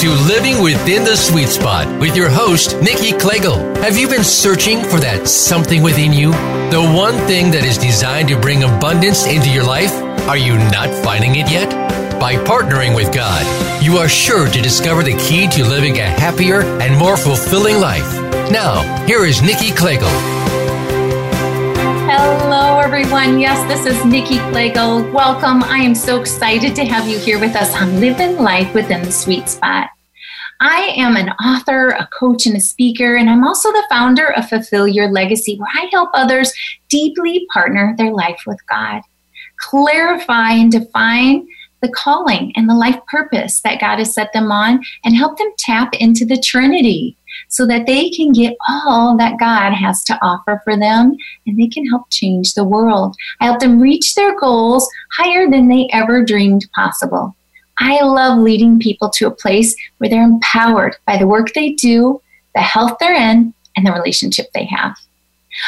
to Living Within the Sweet Spot with your host, Nikki Klegel. Have you been searching for that something within you? The one thing that is designed to bring abundance into your life? Are you not finding it yet? By partnering with God, you are sure to discover the key to living a happier and more fulfilling life. Now, here is Nikki Klegel. Everyone. Yes, this is Nikki Klegel. Welcome. I am so excited to have you here with us on Living Life Within the Sweet Spot. I am an author, a coach, and a speaker, and I'm also the founder of Fulfill Your Legacy, where I help others deeply partner their life with God, clarify and define the calling and the life purpose that God has set them on, and help them tap into the Trinity so that they can get all that God has to offer for them and they can help change the world. I help them reach their goals higher than they ever dreamed possible. I love leading people to a place where they're empowered by the work they do, the health they're in, and the relationship they have.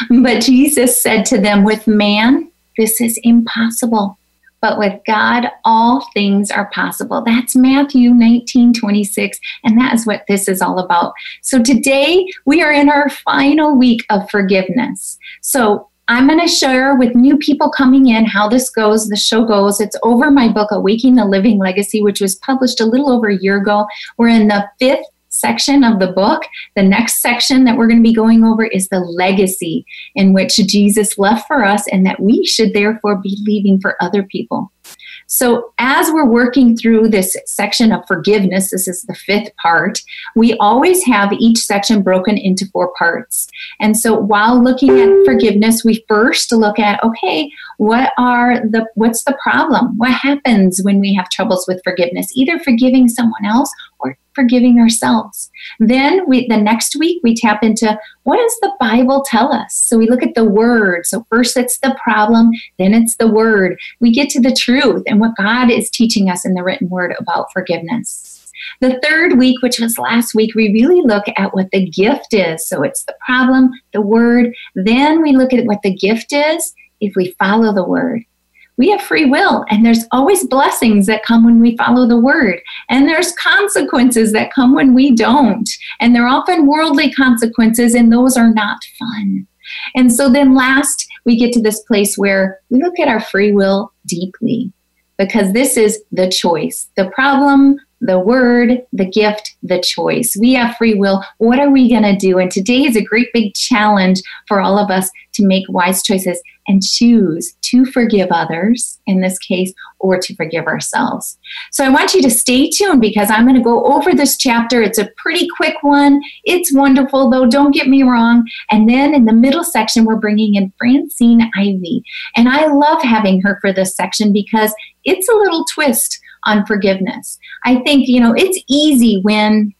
But Jesus said to them, With man, this is impossible. But with God, all things are possible. That's Matthew 19 26. And that is what this is all about. So today we are in our final week of forgiveness. So I'm going to share with new people coming in how this goes, the show goes. It's over my book, Awaking the Living Legacy, which was published a little over a year ago. We're in the fifth section of the book. The next section that we're going to be going over is the legacy in which Jesus left for us and that we should therefore be leaving for other people. So, as we're working through this section of forgiveness, this is the fifth part, we always have each section broken into four parts. And so, while looking at forgiveness, we first look at okay, what are the what's the problem? What happens when we have troubles with forgiveness? Either forgiving someone else or forgiving ourselves. Then we, the next week we tap into what does the Bible tell us? So we look at the word. So first it's the problem, then it's the word. We get to the truth and what God is teaching us in the written word about forgiveness. The third week, which was last week, we really look at what the gift is. So it's the problem, the word. Then we look at what the gift is if we follow the word we have free will and there's always blessings that come when we follow the word and there's consequences that come when we don't and they're often worldly consequences and those are not fun and so then last we get to this place where we look at our free will deeply because this is the choice the problem the word, the gift, the choice. We have free will. What are we going to do? And today is a great big challenge for all of us to make wise choices and choose to forgive others in this case or to forgive ourselves. So I want you to stay tuned because I'm going to go over this chapter. It's a pretty quick one. It's wonderful though, don't get me wrong. And then in the middle section, we're bringing in Francine Ivy. And I love having her for this section because it's a little twist on forgiveness. I think, you know, it's easy when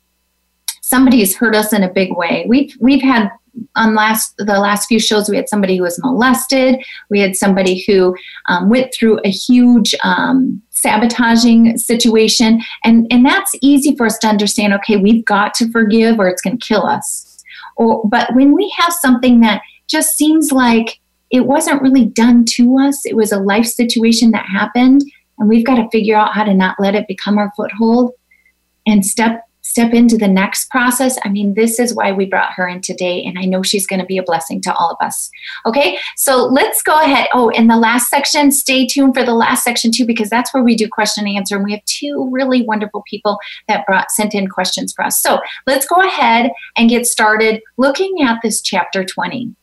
somebody has hurt us in a big way. We've we've had on last the last few shows we had somebody who was molested. We had somebody who um, went through a huge um, sabotaging situation. And and that's easy for us to understand okay we've got to forgive or it's going to kill us. Or but when we have something that just seems like it wasn't really done to us it was a life situation that happened and we've got to figure out how to not let it become our foothold and step step into the next process. I mean, this is why we brought her in today, and I know she's going to be a blessing to all of us. Okay, so let's go ahead. Oh, in the last section, stay tuned for the last section too, because that's where we do question and answer, and we have two really wonderful people that brought sent in questions for us. So let's go ahead and get started looking at this chapter 20.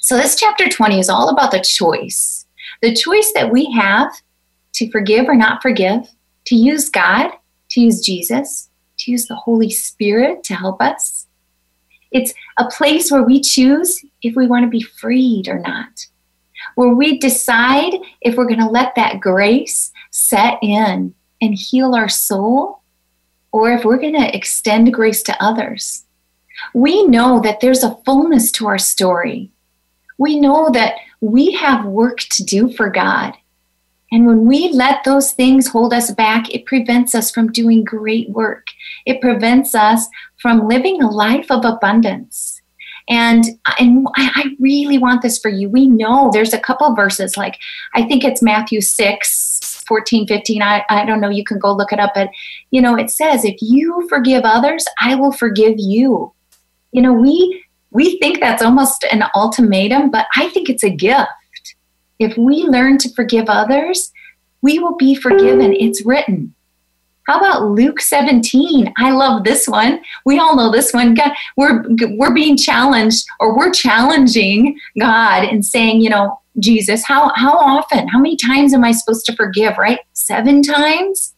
So this chapter 20 is all about the choice, the choice that we have to forgive or not forgive, to use God, to use Jesus, to use the Holy Spirit to help us. It's a place where we choose if we want to be freed or not, where we decide if we're going to let that grace set in and heal our soul, or if we're going to extend grace to others. We know that there's a fullness to our story. We know that we have work to do for God. And when we let those things hold us back, it prevents us from doing great work. It prevents us from living a life of abundance. And, and I really want this for you. We know there's a couple verses, like I think it's Matthew 6, 14, 15. I, I don't know. You can go look it up. But, you know, it says, if you forgive others, I will forgive you. You know, we we think that's almost an ultimatum, but I think it's a gift. If we learn to forgive others, we will be forgiven. It's written. How about Luke 17? I love this one. We all know this one. God, we're we're being challenged or we're challenging God and saying, you know, Jesus, how how often? How many times am I supposed to forgive, right? 7 times?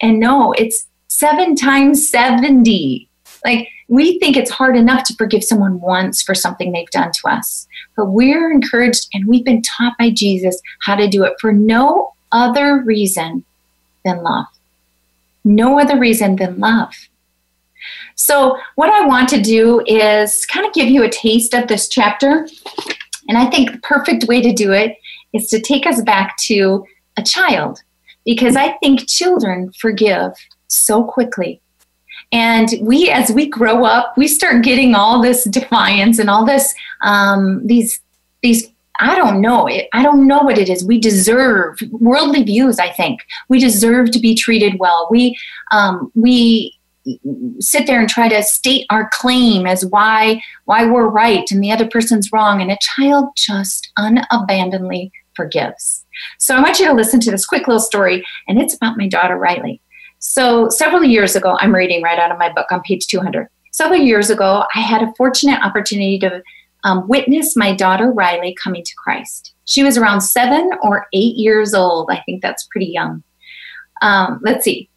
And no, it's 7 times 70. Like we think it's hard enough to forgive someone once for something they've done to us. But we're encouraged and we've been taught by Jesus how to do it for no other reason than love no other reason than love. So, what I want to do is kind of give you a taste of this chapter. And I think the perfect way to do it is to take us back to a child, because I think children forgive so quickly. And we, as we grow up, we start getting all this defiance and all this, um, these, these I don't know. I don't know what it is. We deserve worldly views. I think we deserve to be treated well. We um, we sit there and try to state our claim as why why we're right and the other person's wrong. And a child just unabandonedly forgives. So I want you to listen to this quick little story, and it's about my daughter Riley. So several years ago, I'm reading right out of my book on page 200. Several years ago, I had a fortunate opportunity to um, witnessed my daughter Riley coming to Christ. She was around seven or eight years old. I think that's pretty young. Um, let's see.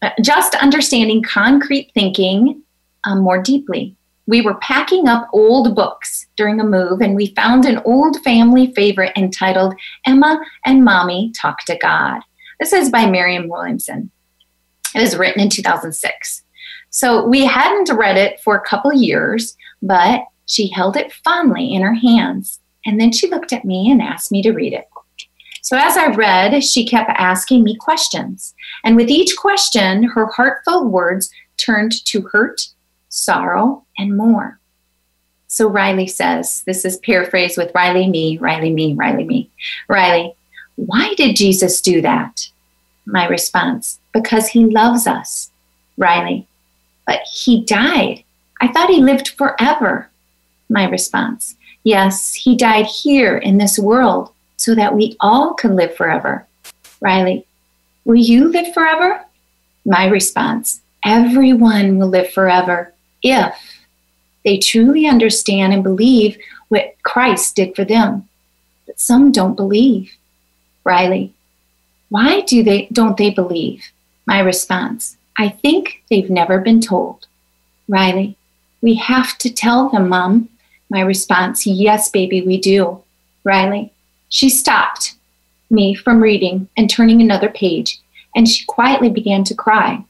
Uh, just understanding concrete thinking um, more deeply. We were packing up old books during a move, and we found an old family favorite entitled Emma and Mommy Talk to God. This is by Marianne Williamson. It was written in 2006. So we hadn't read it for a couple years, but she held it fondly in her hands, and then she looked at me and asked me to read it. So as I read, she kept asking me questions. And with each question, her heartfelt words turned to hurt, sorrow, and more. So Riley says, this is paraphrased with Riley me, Riley me, Riley me. Riley, why did Jesus do that? My response, because he loves us. Riley, but he died. I thought he lived forever. My response Yes, he died here in this world so that we all could live forever. Riley, will you live forever? My response Everyone will live forever if they truly understand and believe what Christ did for them. But some don't believe. Riley, why do they don't they believe? My response, I think they've never been told. Riley, we have to tell them, Mom. My response, Yes, baby, we do. Riley, she stopped me from reading and turning another page, and she quietly began to cry.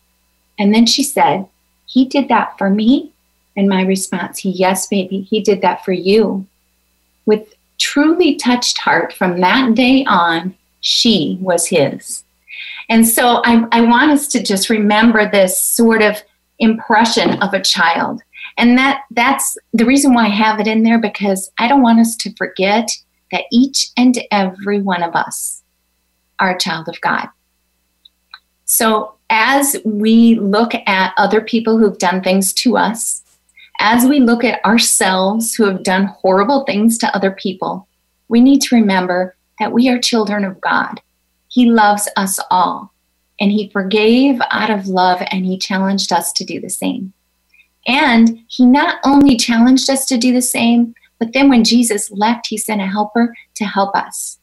And then she said, He did that for me? And my response, Yes, baby, he did that for you. With truly touched heart from that day on, she was his. And so I, I want us to just remember this sort of impression of a child and that that's the reason why I have it in there because I don't want us to forget that each and every one of us are a child of God. So as we look at other people who've done things to us, as we look at ourselves who have done horrible things to other people, we need to remember that we are children of God. He loves us all, and He forgave out of love, and He challenged us to do the same. And he not only challenged us to do the same, but then when Jesus left, he sent a helper to help us.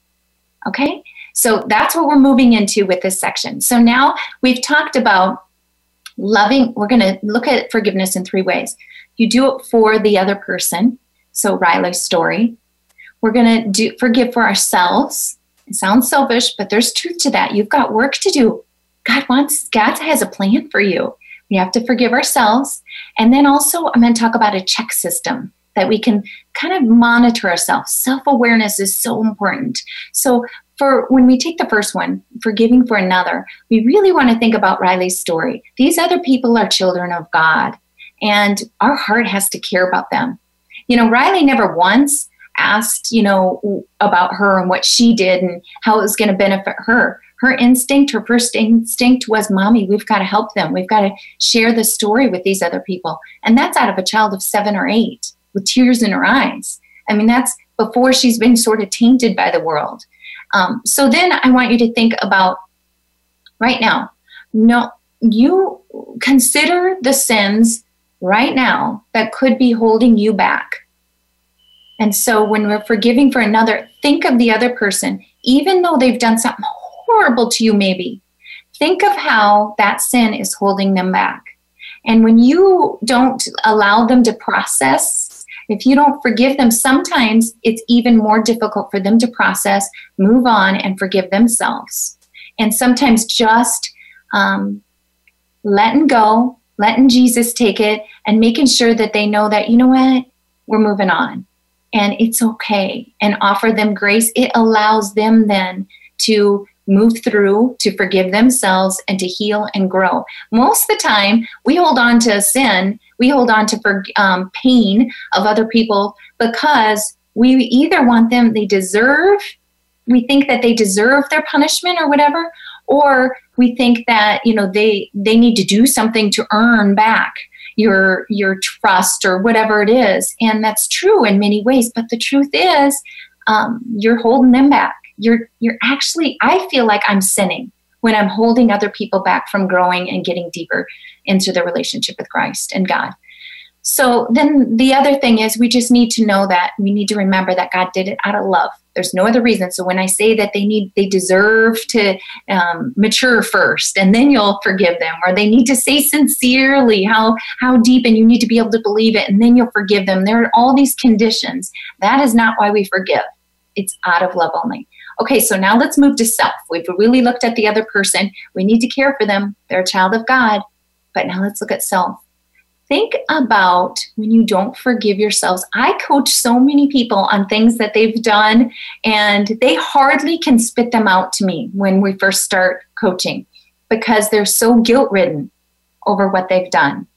Okay? So that's what we're moving into with this section. So now we've talked about loving, we're going to look at forgiveness in three ways. You do it for the other person. So Riley's story. We're going to do forgive for ourselves. It sounds selfish, but there's truth to that. You've got work to do. God wants, God has a plan for you. We have to forgive ourselves. And then also, I'm going to talk about a check system that we can kind of monitor ourselves. Self awareness is so important. So, for when we take the first one, forgiving for another, we really want to think about Riley's story. These other people are children of God, and our heart has to care about them. You know, Riley never once asked, you know, about her and what she did and how it was going to benefit her. Her instinct, her first instinct was, Mommy, we've got to help them. We've got to share the story with these other people. And that's out of a child of seven or eight with tears in her eyes. I mean, that's before she's been sort of tainted by the world. Um, so then I want you to think about right now. No, you consider the sins right now that could be holding you back. And so when we're forgiving for another, think of the other person, even though they've done something horrible to you, maybe. Think of how that sin is holding them back. And when you don't allow them to process, if you don't forgive them, sometimes it's even more difficult for them to process, move on, and forgive themselves. And sometimes just um, letting go, letting Jesus take it, and making sure that they know that, you know what, we're moving on and it's okay, and offer them grace. It allows them then to move through to forgive themselves and to heal and grow. Most of the time, we hold on to sin, we hold on to for, um, pain of other people because we either want them, they deserve, we think that they deserve their punishment or whatever, or we think that you know they they need to do something to earn back your your trust or whatever it is. And that's true in many ways but the truth is um, you're holding them back. You're you're actually i feel like i'm sinning when i'm holding other people back from growing and getting deeper into the relationship with christ and god. So then the other thing is we just need to know that we need to remember that God did it out of love. There's no other reason. So when I say that they need, they deserve to um, mature first, and then you'll forgive them, or they need to say sincerely how how deep, and you need to be able to believe it, and then you'll forgive them. There are all these conditions. That is not why we forgive. It's out of love only. Okay, so now let's move to self. We've really looked at the other person. We need to care for them. They're a child of God. But now let's look at self think about when you don't forgive yourselves. I coach so many people on things that they've done, and they hardly can spit them out to me when we first start coaching because they're so guilt ridden over what they've done.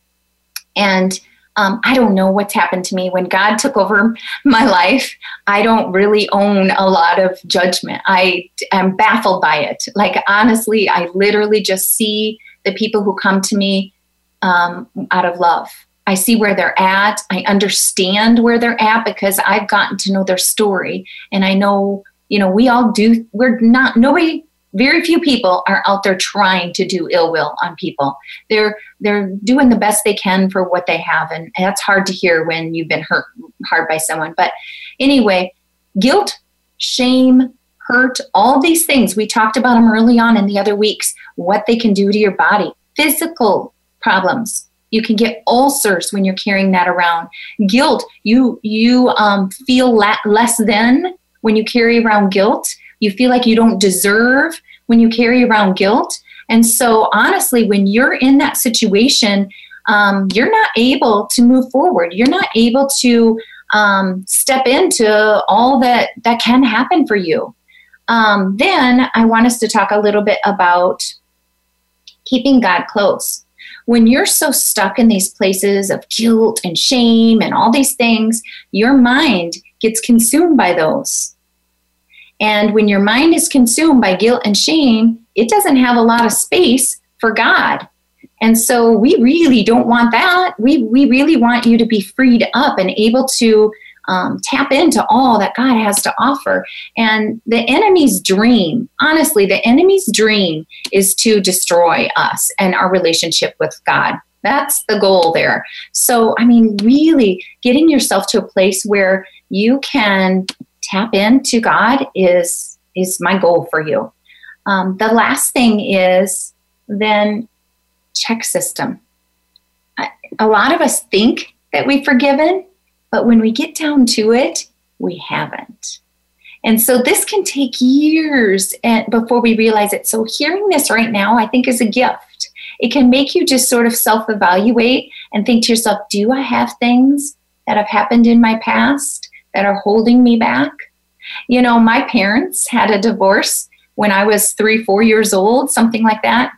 And um, I don't know what's happened to me. When God took over my life, I don't really own a lot of judgment. I am baffled by it. Like, honestly, I literally just see the people who come to me um, out of love. I see where they're at. I understand where they're at because I've gotten to know their story. And I know, you know, we all do, we're not, nobody, very few people are out there trying to do ill will on people. They're, they're doing the best they can for what they have. And that's hard to hear when you've been hurt hard by someone. But anyway, guilt, shame, hurt, all these things, we talked about them early on in the other weeks, what they can do to your body, physical problems. You can get ulcers when you're carrying that around. Guilt, you you um, feel la- less than when you carry around guilt. You feel like you don't deserve when you carry around guilt. And so, honestly, when you're in that situation, um, you're not able to move forward. You're not able to um, step into all that that can happen for you. Um, then I want us to talk a little bit about keeping God close when you're so stuck in these places of guilt and shame and all these things, your mind gets consumed by those. And when your mind is consumed by guilt and shame, it doesn't have a lot of space for God. And so we really don't want that. We, we really want you to be freed up and able to um, tap into all that God has to offer. And the enemy's dream, honestly, the enemy's dream is to destroy us and our relationship with God. That's the goal there. So, I mean, really getting yourself to a place where you can tap into God is is my goal for you. Um, the last thing is then check system. A lot of us think that we've forgiven, but when we get down to it, we haven't. And so this can take years and, before we realize it. So hearing this right now, I think is a gift. It can make you just sort of self evaluate and think to yourself, do I have things that have happened in my past that are holding me back? You know, my parents had a divorce when I was three, four years old, something like that.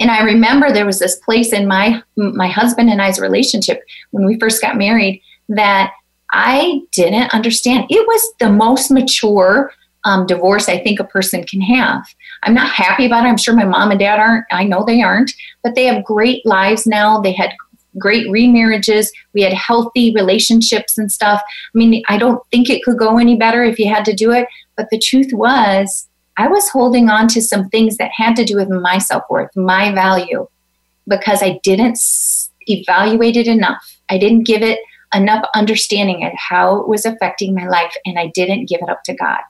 And I remember there was this place in my my husband and I's relationship when we first got married that I didn't understand. It was the most mature um, divorce I think a person can have. I'm not happy about it. I'm sure my mom and dad aren't. I know they aren't, but they have great lives now. They had great remarriages. We had healthy relationships and stuff. I mean, I don't think it could go any better if you had to do it. But the truth was, I was holding on to some things that had to do with my self worth, my value, because I didn't evaluate it enough. I didn't give it enough understanding of how it was affecting my life, and I didn't give it up to God.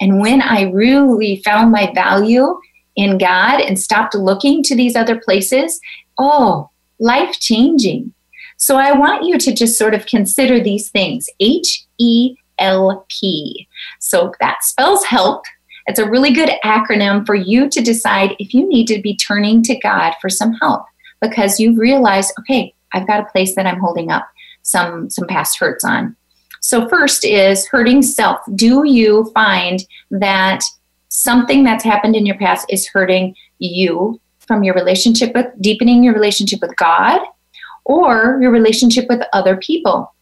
And when I really found my value in God and stopped looking to these other places, oh, life changing. So I want you to just sort of consider these things H E L P. So that spells help. It's a really good acronym for you to decide if you need to be turning to God for some help because you've realized, okay, I've got a place that I'm holding up some some past hurts on. So first is hurting self. Do you find that something that's happened in your past is hurting you from your relationship with deepening your relationship with God or your relationship with other people.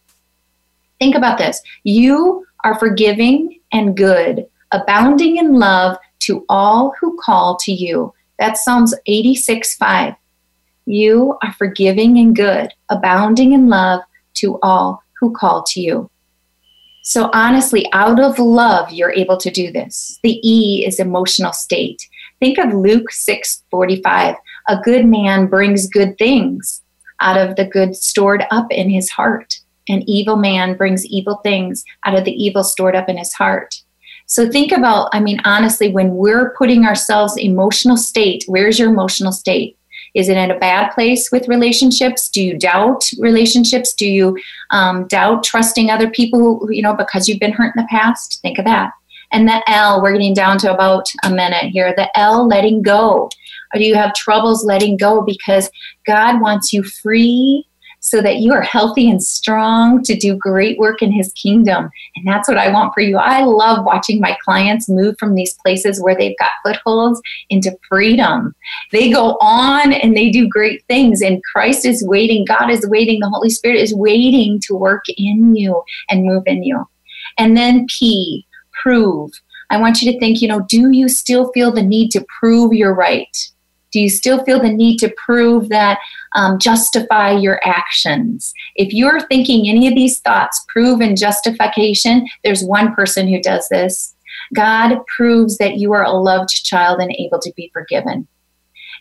Think about this. You are forgiving and good, abounding in love to all who call to you. That's Psalms 86 5. You are forgiving and good, abounding in love to all who call to you. So, honestly, out of love, you're able to do this. The E is emotional state. Think of Luke 6:45. A good man brings good things out of the good stored up in his heart. An evil man brings evil things out of the evil stored up in his heart. So think about, I mean, honestly, when we're putting ourselves emotional state, where's your emotional state? Is it in a bad place with relationships? Do you doubt relationships? Do you um, doubt trusting other people, you know, because you've been hurt in the past? Think of that. And the L, we're getting down to about a minute here. The L, letting go. Or do you have troubles letting go because God wants you free so that you are healthy and strong to do great work in His kingdom? And that's what I want for you. I love watching my clients move from these places where they've got footholds into freedom. They go on and they do great things, and Christ is waiting, God is waiting, the Holy Spirit is waiting to work in you and move in you. And then P, prove. I want you to think, you know, do you still feel the need to prove you're right? Do you still feel the need to prove that, um, justify your actions? If you're thinking any of these thoughts, prove and justification, there's one person who does this. God proves that you are a loved child and able to be forgiven.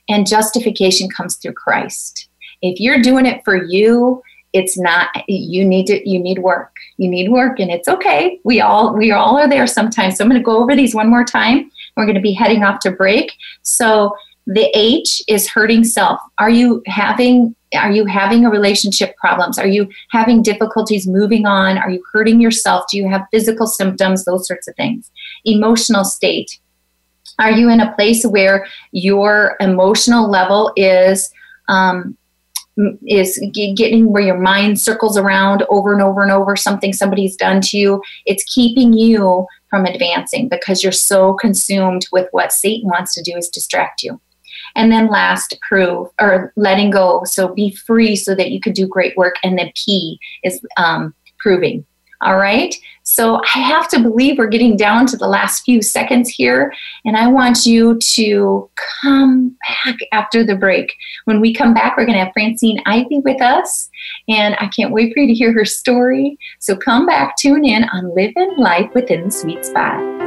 And justification comes through Christ. If you're doing it for you, it's not you need to you need work you need work and it's okay we all we all are there sometimes so i'm going to go over these one more time we're going to be heading off to break so the h is hurting self. Are you having are you having a relationship problems? Are you having difficulties moving on? Are you hurting yourself? Do you have physical symptoms? Those sorts of things. Emotional state. Are you in a place where your emotional level is um, is getting where your mind circles around over and over and over something somebody's done to you. It's keeping you from advancing because you're so consumed with what Satan wants to do is distract you. And then last, prove or letting go. So be free so that you can do great work. And the P is um, proving. All right. So I have to believe we're getting down to the last few seconds here. And I want you to come back after the break. When we come back, we're going to have Francine Ivy with us. And I can't wait for you to hear her story. So come back, tune in on Living Life Within the Sweet Spot.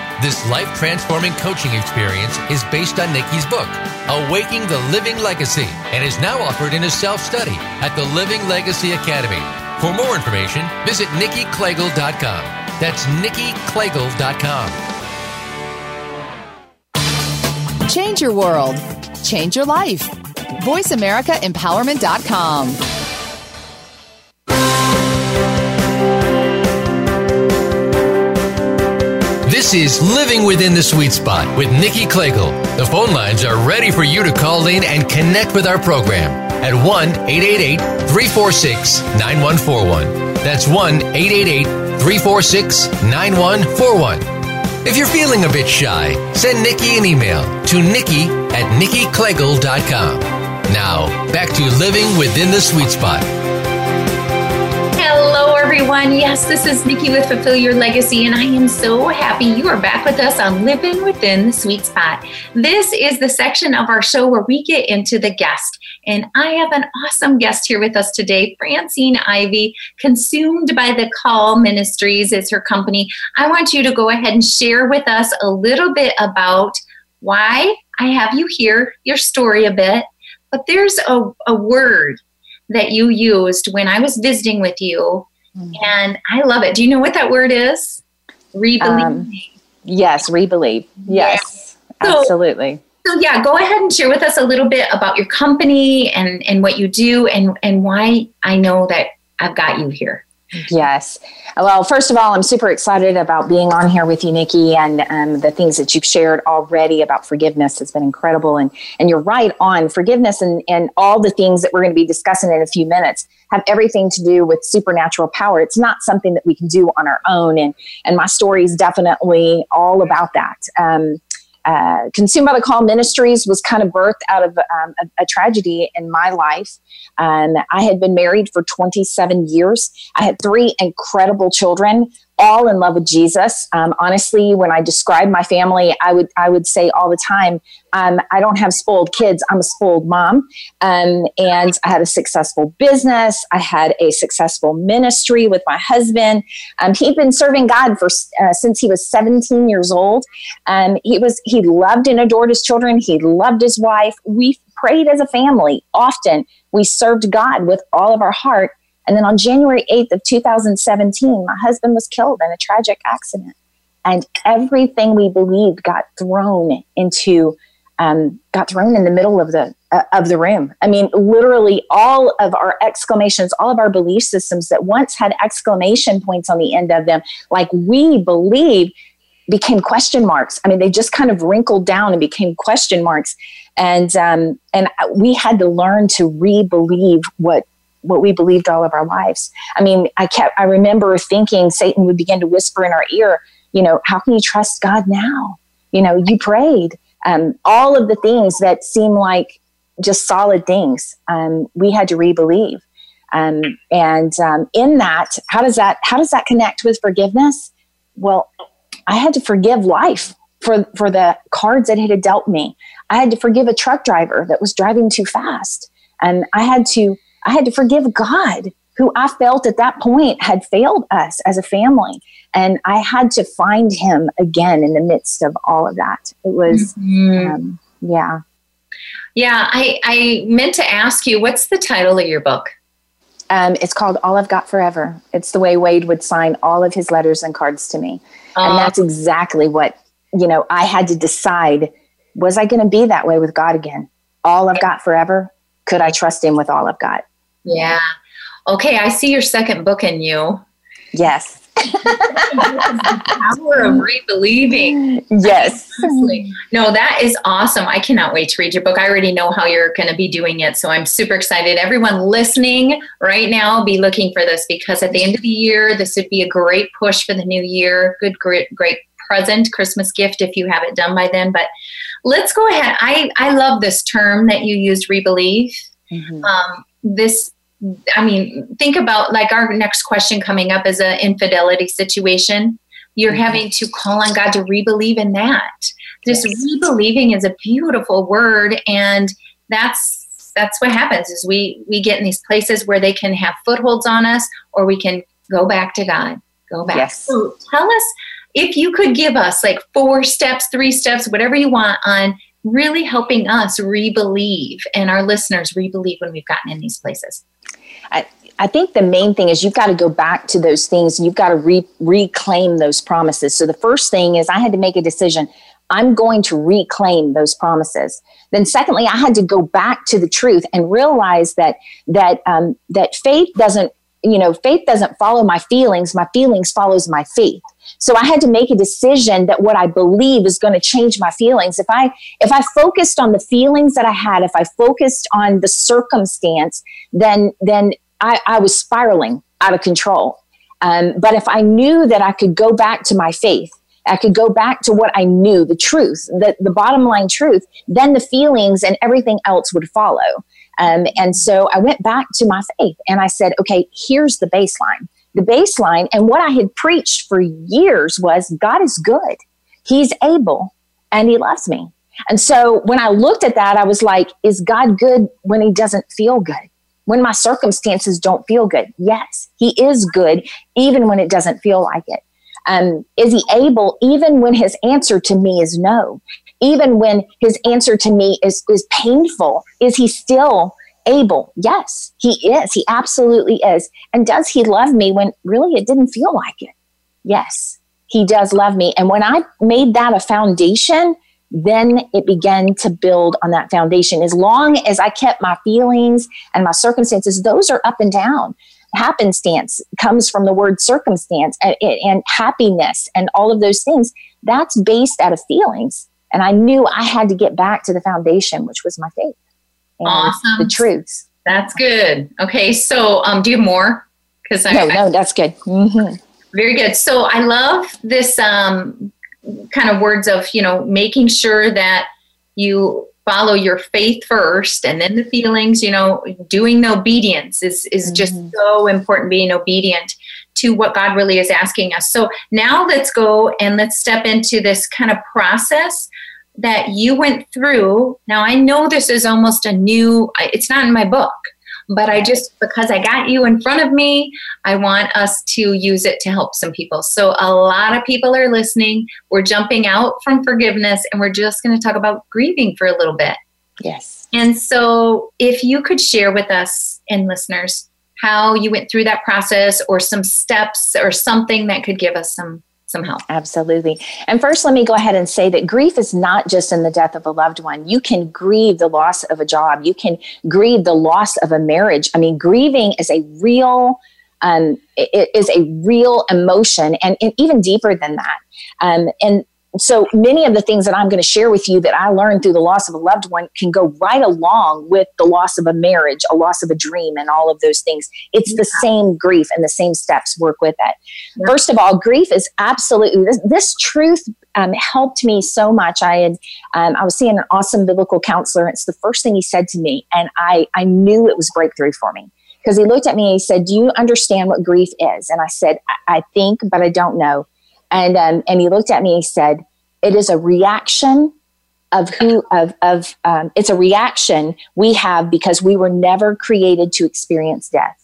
This life transforming coaching experience is based on Nikki's book, Awaking the Living Legacy, and is now offered in a self study at the Living Legacy Academy. For more information, visit nikkiklegel.com. That's nikkiklegel.com. Change your world. Change your life. VoiceAmericaEmpowerment.com. Is Living Within the Sweet Spot with Nikki Klegel. The phone lines are ready for you to call in and connect with our program at 1 888 346 9141. That's 1 888 346 9141. If you're feeling a bit shy, send Nikki an email to nikki at nikkiklegel.com. Now, back to Living Within the Sweet Spot everyone. Yes, this is Nikki with Fulfill Your Legacy, and I am so happy you are back with us on Living Within the Sweet Spot. This is the section of our show where we get into the guest. And I have an awesome guest here with us today, Francine Ivy, Consumed by the Call Ministries is her company. I want you to go ahead and share with us a little bit about why I have you here, your story a bit. But there's a, a word that you used when I was visiting with you Mm-hmm. And I love it. Do you know what that word is? Rebelieve. Um, yes, rebelieve. Yes, yeah. so, absolutely. So yeah, go ahead and share with us a little bit about your company and and what you do and and why I know that I've got you here. Yes. Well, first of all, I'm super excited about being on here with you, Nikki, and um, the things that you've shared already about forgiveness has been incredible. And and you're right on forgiveness and and all the things that we're going to be discussing in a few minutes have everything to do with supernatural power. It's not something that we can do on our own. And and my story is definitely all about that. Um, uh, Consumed by the Call Ministries was kind of birthed out of um, a, a, tragedy in my life. Um, I had been married for 27 years. I had three incredible children all in love with Jesus. Um, honestly, when I describe my family, I would I would say all the time, um, I don't have spoiled kids. I'm a spoiled mom, um, and I had a successful business. I had a successful ministry with my husband. Um, he'd been serving God for uh, since he was 17 years old. Um, he was he loved and adored his children. He loved his wife. We prayed as a family often. We served God with all of our heart. And then on January 8th of 2017, my husband was killed in a tragic accident. And everything we believed got thrown into, um, got thrown in the middle of the uh, of the room. I mean, literally all of our exclamations, all of our belief systems that once had exclamation points on the end of them, like we believe, became question marks. I mean, they just kind of wrinkled down and became question marks. And um, and we had to learn to re-believe what what we believed all of our lives. I mean, I kept, I remember thinking Satan would begin to whisper in our ear, you know, how can you trust God now? You know, you prayed. Um, all of the things that seem like just solid things, um, we had to re-believe. Um, and um, in that, how does that how does that connect with forgiveness? Well, I had to forgive life for for the cards that it had dealt me. I had to forgive a truck driver that was driving too fast, and I had to I had to forgive God, who I felt at that point had failed us as a family. And I had to find him again in the midst of all of that. It was, mm-hmm. um, yeah. Yeah, I, I meant to ask you, what's the title of your book? Um, it's called All I've Got Forever. It's the way Wade would sign all of his letters and cards to me. Uh, and that's exactly what, you know, I had to decide was I going to be that way with God again? All I've got forever? Could I trust him with all I've got? Yeah. Okay, I see your second book in you. Yes. power of rebelieving. Yes. No, that is awesome. I cannot wait to read your book. I already know how you're going to be doing it. So I'm super excited. Everyone listening right now, be looking for this because at the end of the year, this would be a great push for the new year. Good, great, great present, Christmas gift if you have it done by then. But let's go ahead. I, I love this term that you used, rebelieve. Mm-hmm. Um, this I mean, think about like our next question coming up is an infidelity situation. You're mm-hmm. having to call on God to rebelieve in that. This yes. rebelieving is a beautiful word, and that's that's what happens is we we get in these places where they can have footholds on us, or we can go back to God. Go back. Yes. So tell us if you could give us like four steps, three steps, whatever you want on really helping us re-believe and our listeners re-believe when we've gotten in these places. I, I think the main thing is you've got to go back to those things. You've got to re- reclaim those promises. So the first thing is I had to make a decision. I'm going to reclaim those promises. Then, secondly, I had to go back to the truth and realize that that um, that faith doesn't, you know, faith doesn't follow my feelings. My feelings follows my faith. So I had to make a decision that what I believe is going to change my feelings. If I if I focused on the feelings that I had, if I focused on the circumstance, then then I, I was spiraling out of control. Um, but if I knew that I could go back to my faith I could go back to what I knew, the truth, the, the bottom line truth, then the feelings and everything else would follow. Um, and so I went back to my faith and I said, okay, here's the baseline. The baseline and what I had preached for years was God is good. He's able and he loves me. And so when I looked at that, I was like, is God good when he doesn't feel good? When my circumstances don't feel good? Yes, he is good, even when it doesn't feel like it. Um, is he able, even when his answer to me is no, even when his answer to me is, is painful, is he still able? Yes, he is. He absolutely is. And does he love me when really it didn't feel like it? Yes, he does love me. And when I made that a foundation, then it began to build on that foundation. As long as I kept my feelings and my circumstances, those are up and down happenstance comes from the word circumstance and, and, happiness and all of those things. That's based out of feelings. And I knew I had to get back to the foundation, which was my faith and awesome. the truths. That's good. Okay. So, um, do you have more? Because no, no, that's good. Mm-hmm. Very good. So, I love this um, kind of words of, you know, making sure that you follow your faith first and then the feelings you know doing the obedience is is mm-hmm. just so important being obedient to what god really is asking us so now let's go and let's step into this kind of process that you went through now i know this is almost a new it's not in my book but I just, because I got you in front of me, I want us to use it to help some people. So a lot of people are listening. We're jumping out from forgiveness and we're just going to talk about grieving for a little bit. Yes. And so if you could share with us and listeners how you went through that process or some steps or something that could give us some some help. Absolutely. And first, let me go ahead and say that grief is not just in the death of a loved one. You can grieve the loss of a job, you can grieve the loss of a marriage. I mean, grieving is a real. Um, it is a real emotion and, and even deeper than that. Um, and so many of the things that I'm going to share with you that I learned through the loss of a loved one can go right along with the loss of a marriage, a loss of a dream, and all of those things. It's the same grief and the same steps work with it. Yeah. First of all, grief is absolutely this, this truth um, helped me so much. I had um, I was seeing an awesome biblical counselor. and It's the first thing he said to me, and I I knew it was breakthrough for me because he looked at me and he said, "Do you understand what grief is?" And I said, "I, I think, but I don't know." And um, and he looked at me and he said, "It is a reaction of who of of um, it's a reaction we have because we were never created to experience death.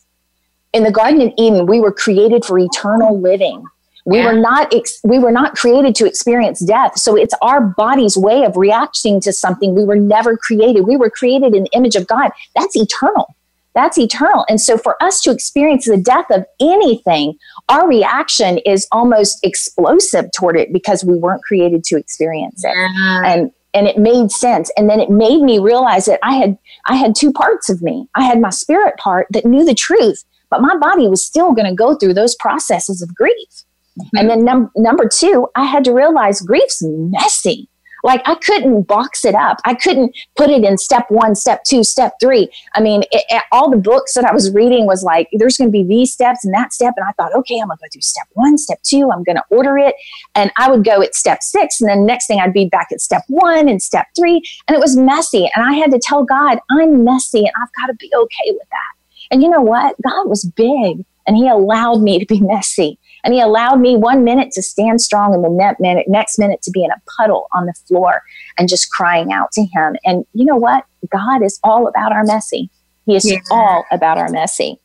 In the Garden of Eden, we were created for eternal living. We yeah. were not ex- we were not created to experience death. So it's our body's way of reacting to something we were never created. We were created in the image of God. That's eternal that's eternal. And so for us to experience the death of anything, our reaction is almost explosive toward it because we weren't created to experience it. Yeah. And and it made sense. And then it made me realize that I had I had two parts of me. I had my spirit part that knew the truth, but my body was still going to go through those processes of grief. Mm-hmm. And then num- number two, I had to realize grief's messy. Like I couldn't box it up. I couldn't put it in step one, step two, step three. I mean, it, it, all the books that I was reading was like, there's going to be these steps and that step. And I thought, okay, I'm going to go through step one, step two. I'm going to order it. And I would go at step six. And then next thing I'd be back at step one and step three. And it was messy. And I had to tell God, I'm messy and I've got to be okay with that. And you know what? God was big and he allowed me to be messy. And he allowed me one minute to stand strong and the next minute, next minute to be in a puddle on the floor and just crying out to him. And you know what? God is all about our messy. He is yeah. all about our messy.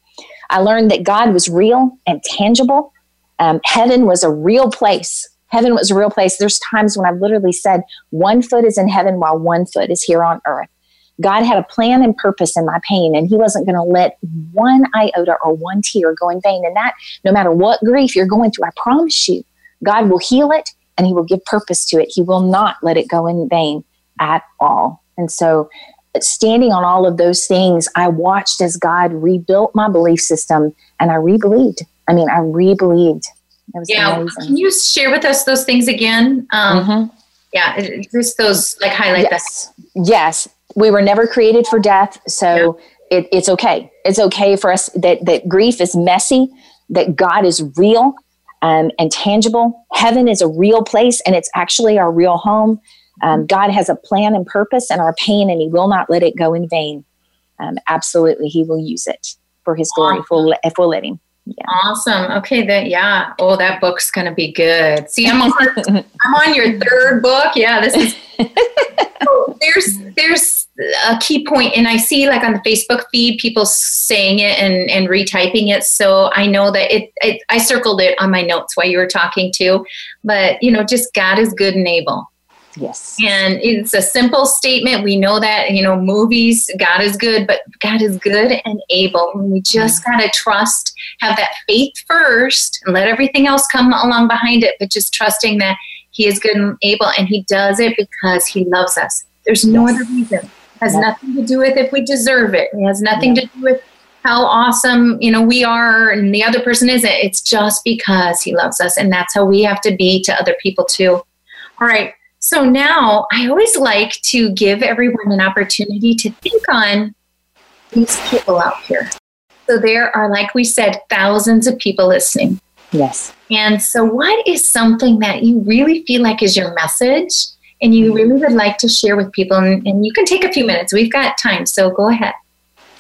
I learned that God was real and tangible. Um, heaven was a real place. Heaven was a real place. There's times when I've literally said, one foot is in heaven while one foot is here on earth. God had a plan and purpose in my pain, and He wasn't going to let one iota or one tear go in vain. And that, no matter what grief you're going through, I promise you, God will heal it and He will give purpose to it. He will not let it go in vain at all. And so, standing on all of those things, I watched as God rebuilt my belief system and I rebelieved. I mean, I rebelieved. Yeah. Amazing. Can you share with us those things again? Um, mm-hmm. Yeah, just those like highlight yes. that. Yes, we were never created for death, so yeah. it, it's okay. It's okay for us that that grief is messy, that God is real um, and tangible. Heaven is a real place, and it's actually our real home. Um, God has a plan and purpose in our pain, and He will not let it go in vain. Um, absolutely, He will use it for His glory if we'll, if we'll let Him. Yeah. Awesome. Okay. That yeah. Oh, that book's gonna be good. See, I'm on I'm on your third book. Yeah. This is. oh, there's there's a key point, and I see like on the Facebook feed people saying it and and retyping it. So I know that it, it. I circled it on my notes while you were talking too. But you know, just God is good and able. Yes. And it's a simple statement. We know that, you know, movies, God is good, but God is good and able. And we just mm-hmm. got to trust, have that faith first, and let everything else come along behind it, but just trusting that He is good and able. And He does it because He loves us. There's no yes. other reason. Has nothing to do with if we deserve it. It has nothing to do with how awesome you know we are and the other person isn't it's just because he loves us and that's how we have to be to other people too all right so now I always like to give everyone an opportunity to think on these people out here. So there are, like we said, thousands of people listening. Yes. And so, what is something that you really feel like is your message and you really would like to share with people? And, and you can take a few minutes. We've got time, so go ahead.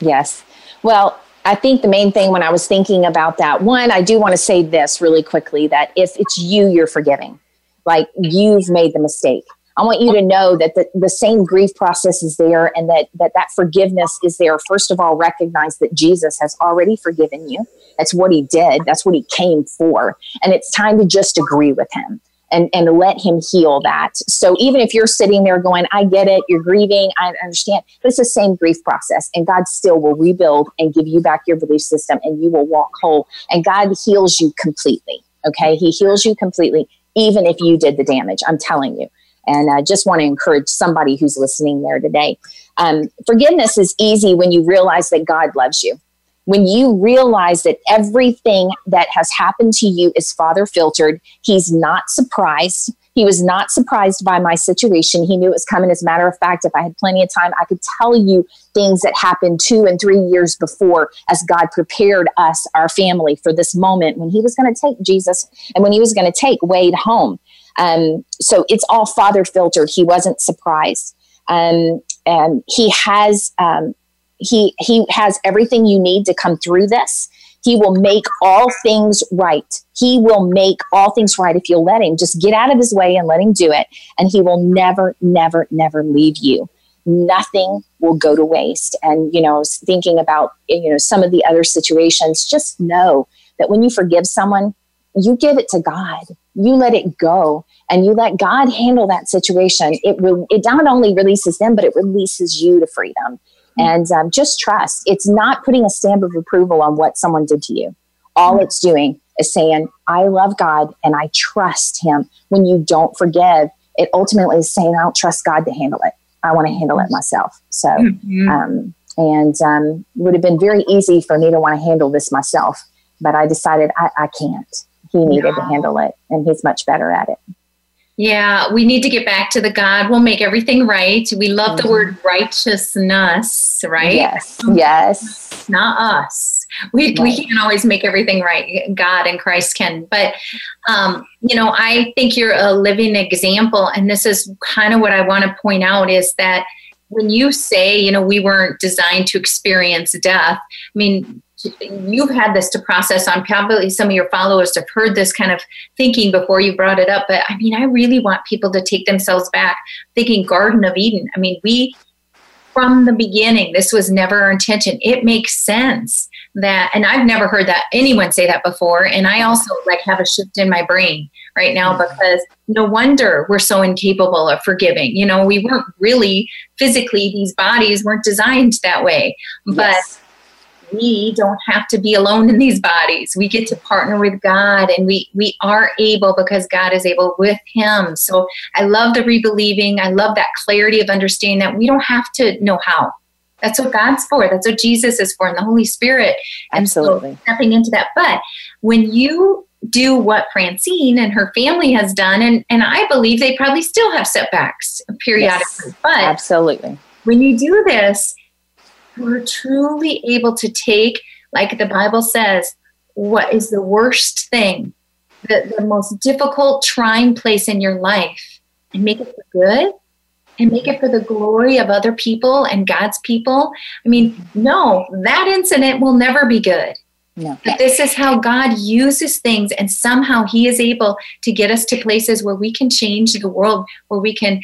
Yes. Well, I think the main thing when I was thinking about that, one, I do want to say this really quickly that if it's you, you're forgiving like you've made the mistake. I want you to know that the, the same grief process is there and that, that that forgiveness is there. First of all, recognize that Jesus has already forgiven you. That's what he did. That's what he came for. And it's time to just agree with him and, and let him heal that. So even if you're sitting there going, I get it, you're grieving, I understand, but it's the same grief process. And God still will rebuild and give you back your belief system and you will walk whole. And God heals you completely. Okay. He heals you completely even if you did the damage. I'm telling you. And I just want to encourage somebody who's listening there today. Um, forgiveness is easy when you realize that God loves you. When you realize that everything that has happened to you is Father filtered, He's not surprised. He was not surprised by my situation. He knew it was coming. As a matter of fact, if I had plenty of time, I could tell you things that happened two and three years before as God prepared us, our family, for this moment when He was going to take Jesus and when He was going to take Wade home. Um, so it's all father filtered. He wasn't surprised. Um, and he has um, he he has everything you need to come through this. He will make all things right. He will make all things right if you'll let him. Just get out of his way and let him do it. And he will never, never, never leave you. Nothing will go to waste. And, you know, thinking about, you know, some of the other situations, just know that when you forgive someone, you give it to God. You let it go and you let God handle that situation. It will, it not only releases them, but it releases you to freedom. And um, just trust. It's not putting a stamp of approval on what someone did to you. All it's doing is saying, I love God and I trust Him. When you don't forgive, it ultimately is saying, I don't trust God to handle it. I want to handle it myself. So, mm-hmm. um, and um, it would have been very easy for me to want to handle this myself, but I decided I, I can't. He needed to handle it, and he's much better at it. Yeah, we need to get back to the God will make everything right. We love mm-hmm. the word righteousness, right? Yes, yes. Not us. We, right. we can't always make everything right. God and Christ can. But, um, you know, I think you're a living example. And this is kind of what I want to point out is that when you say, you know, we weren't designed to experience death, I mean, you've had this to process on probably some of your followers have heard this kind of thinking before you brought it up but i mean i really want people to take themselves back thinking garden of eden i mean we from the beginning. This was never our intention. It makes sense that, and I've never heard that anyone say that before. And I also like have a shift in my brain right now mm-hmm. because no wonder we're so incapable of forgiving. You know, we weren't really physically, these bodies weren't designed that way. But yes we don't have to be alone in these bodies. We get to partner with God and we we are able because God is able with him. So I love the rebelieving. I love that clarity of understanding that we don't have to know how. That's what God's for. That's what Jesus is for and the Holy Spirit. Absolutely. So stepping into that. But when you do what Francine and her family has done, and, and I believe they probably still have setbacks periodically. Yes, but absolutely. When you do this, we're truly able to take, like the Bible says, what is the worst thing, the, the most difficult, trying place in your life, and make it for good and make it for the glory of other people and God's people. I mean, no, that incident will never be good. No. But this is how God uses things, and somehow He is able to get us to places where we can change the world, where we can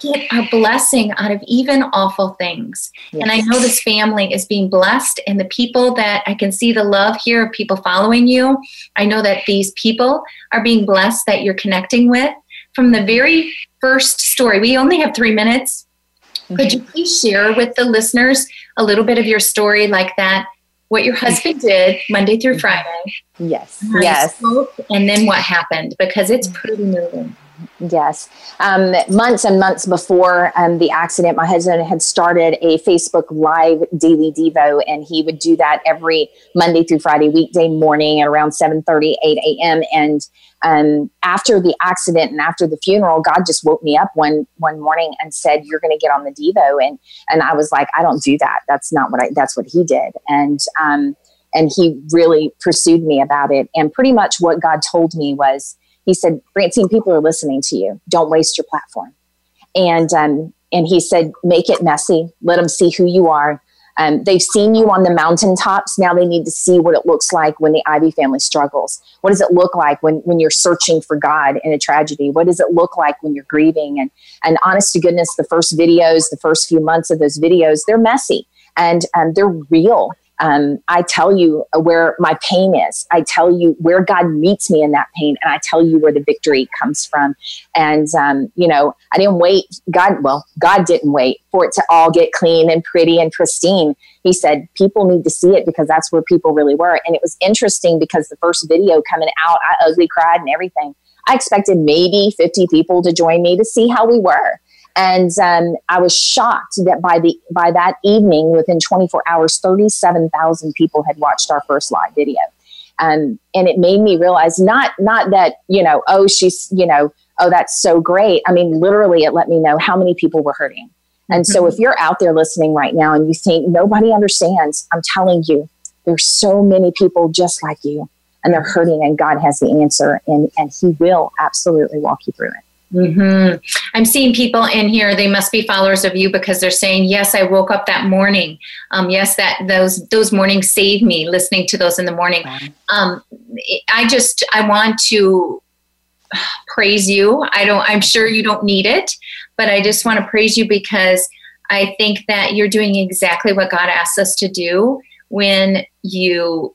get a blessing out of even awful things. Yes. And I know this family is being blessed, and the people that I can see the love here of people following you. I know that these people are being blessed that you're connecting with. From the very first story, we only have three minutes. Mm-hmm. Could you please share with the listeners a little bit of your story like that? What your husband did Monday through Friday. Yes. Yes. and then what happened because it's pretty moving. Yes. Um, months and months before um, the accident, my husband had started a Facebook Live daily Devo, and he would do that every Monday through Friday, weekday morning at around 7 30, 8 a.m. And um, after the accident and after the funeral, God just woke me up one one morning and said, "You're going to get on the Devo." And and I was like, "I don't do that. That's not what I. That's what he did." And um, and he really pursued me about it. And pretty much what God told me was he said, Francine, people are listening to you. Don't waste your platform. And um, and he said, make it messy. Let them see who you are. Um, they've seen you on the mountaintops. Now they need to see what it looks like when the Ivy family struggles. What does it look like when, when you're searching for God in a tragedy? What does it look like when you're grieving? And, and honest to goodness, the first videos, the first few months of those videos, they're messy and um, they're real. Um, I tell you where my pain is. I tell you where God meets me in that pain, and I tell you where the victory comes from. And um, you know, I didn't wait. God, well, God didn't wait for it to all get clean and pretty and pristine. He said people need to see it because that's where people really were. And it was interesting because the first video coming out, I ugly cried and everything. I expected maybe 50 people to join me to see how we were. And um, I was shocked that by the by that evening, within 24 hours, 37,000 people had watched our first live video. Um, and it made me realize not not that you know oh she's you know oh that's so great. I mean literally it let me know how many people were hurting. And mm-hmm. so if you're out there listening right now and you think nobody understands, I'm telling you, there's so many people just like you and they're hurting and God has the answer and, and he will absolutely walk you through it. Mm-hmm. I'm seeing people in here. They must be followers of you because they're saying, "Yes, I woke up that morning. Um, yes, that those those mornings saved me. Listening to those in the morning. Um, I just I want to praise you. I don't. I'm sure you don't need it, but I just want to praise you because I think that you're doing exactly what God asks us to do when you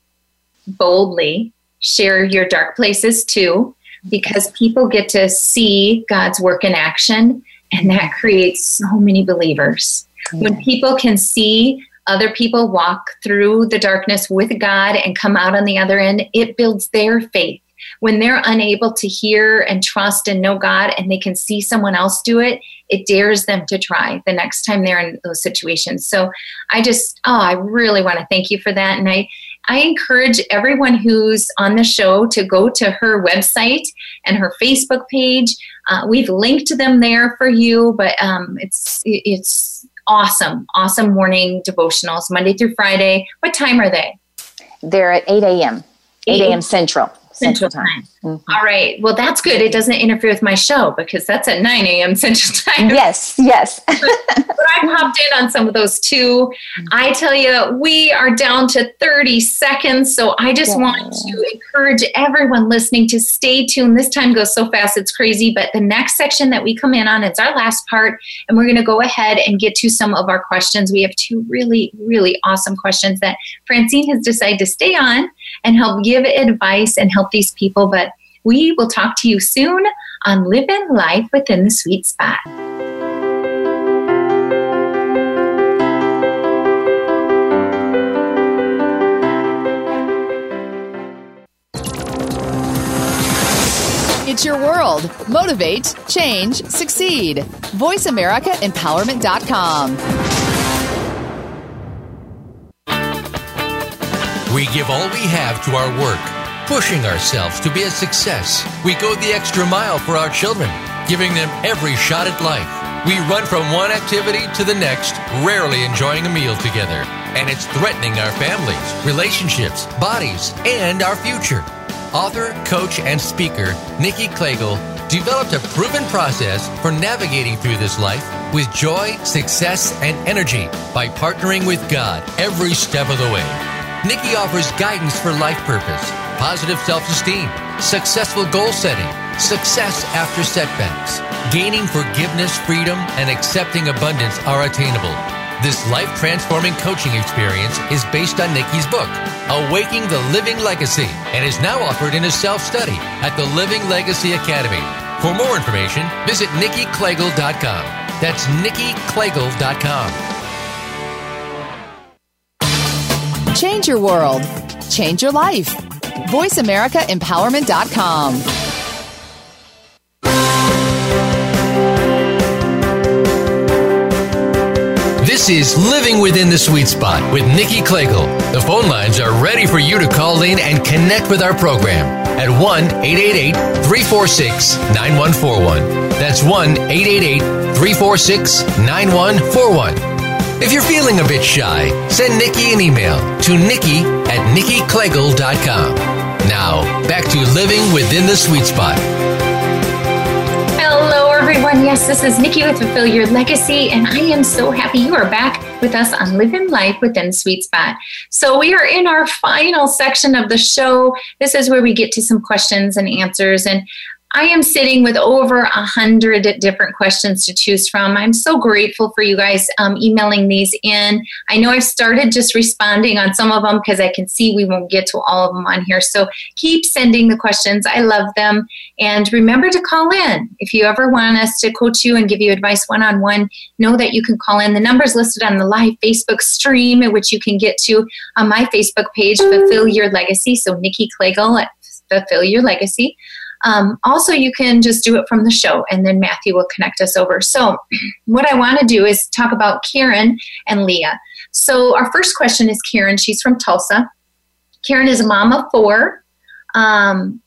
boldly share your dark places too because people get to see God's work in action, and that creates so many believers. When people can see other people walk through the darkness with God and come out on the other end, it builds their faith. When they're unable to hear and trust and know God and they can see someone else do it, it dares them to try the next time they're in those situations. So I just, oh, I really want to thank you for that. And I, I encourage everyone who's on the show to go to her website and her Facebook page. Uh, we've linked them there for you, but um, it's it's awesome, awesome morning devotionals Monday through Friday. What time are they? They're at eight a.m. 8 a.m. Central. Central time. Mm-hmm. All right. Well, that's good. It doesn't interfere with my show because that's at 9 a.m. Central Time. Yes, yes. but, I popped in on some of those too. Mm-hmm. I tell you, we are down to 30 seconds. So I just yeah. want to encourage everyone listening to stay tuned. This time goes so fast, it's crazy. But the next section that we come in on, it's our last part. And we're going to go ahead and get to some of our questions. We have two really, really awesome questions that Francine has decided to stay on and help give advice and help these people. But we will talk to you soon on Living Life Within the Sweet Spot. It's your world. Motivate, change, succeed. VoiceAmericaEmpowerment.com. We give all we have to our work pushing ourselves to be a success. We go the extra mile for our children, giving them every shot at life. We run from one activity to the next, rarely enjoying a meal together. And it's threatening our families, relationships, bodies, and our future. Author, coach, and speaker Nikki Klegel developed a proven process for navigating through this life with joy, success, and energy by partnering with God every step of the way. Nikki offers guidance for life purpose positive self esteem, successful goal setting, success after setbacks, gaining forgiveness, freedom, and accepting abundance are attainable. This life transforming coaching experience is based on Nikki's book, Awaking the Living Legacy, and is now offered in a self study at the Living Legacy Academy. For more information, visit nikkiklegel.com. That's nikkiklegel.com. Change your world. Change your life. VoiceAmericaEmpowerment.com. This is Living Within the Sweet Spot with Nikki Klegel. The phone lines are ready for you to call in and connect with our program at 1 888 346 9141. That's 1 888 346 9141. If you're feeling a bit shy, send Nikki an email to nikki at nikkiklegel.com. Now, back to living within the sweet spot. Hello, everyone. Yes, this is Nikki with Fulfill Your Legacy, and I am so happy you are back with us on Living Life Within Sweet Spot. So, we are in our final section of the show. This is where we get to some questions and answers. And I am sitting with over a hundred different questions to choose from. I'm so grateful for you guys um, emailing these in. I know I've started just responding on some of them because I can see we won't get to all of them on here. So keep sending the questions. I love them. And remember to call in. If you ever want us to coach you and give you advice one on one, know that you can call in. The number's listed on the live Facebook stream, which you can get to on my Facebook page, Fulfill Your Legacy. So Nikki Klegel at Fulfill Your Legacy. Um, also, you can just do it from the show, and then Matthew will connect us over. So, what I want to do is talk about Karen and Leah. So, our first question is Karen. She's from Tulsa. Karen is a mom of four. Um,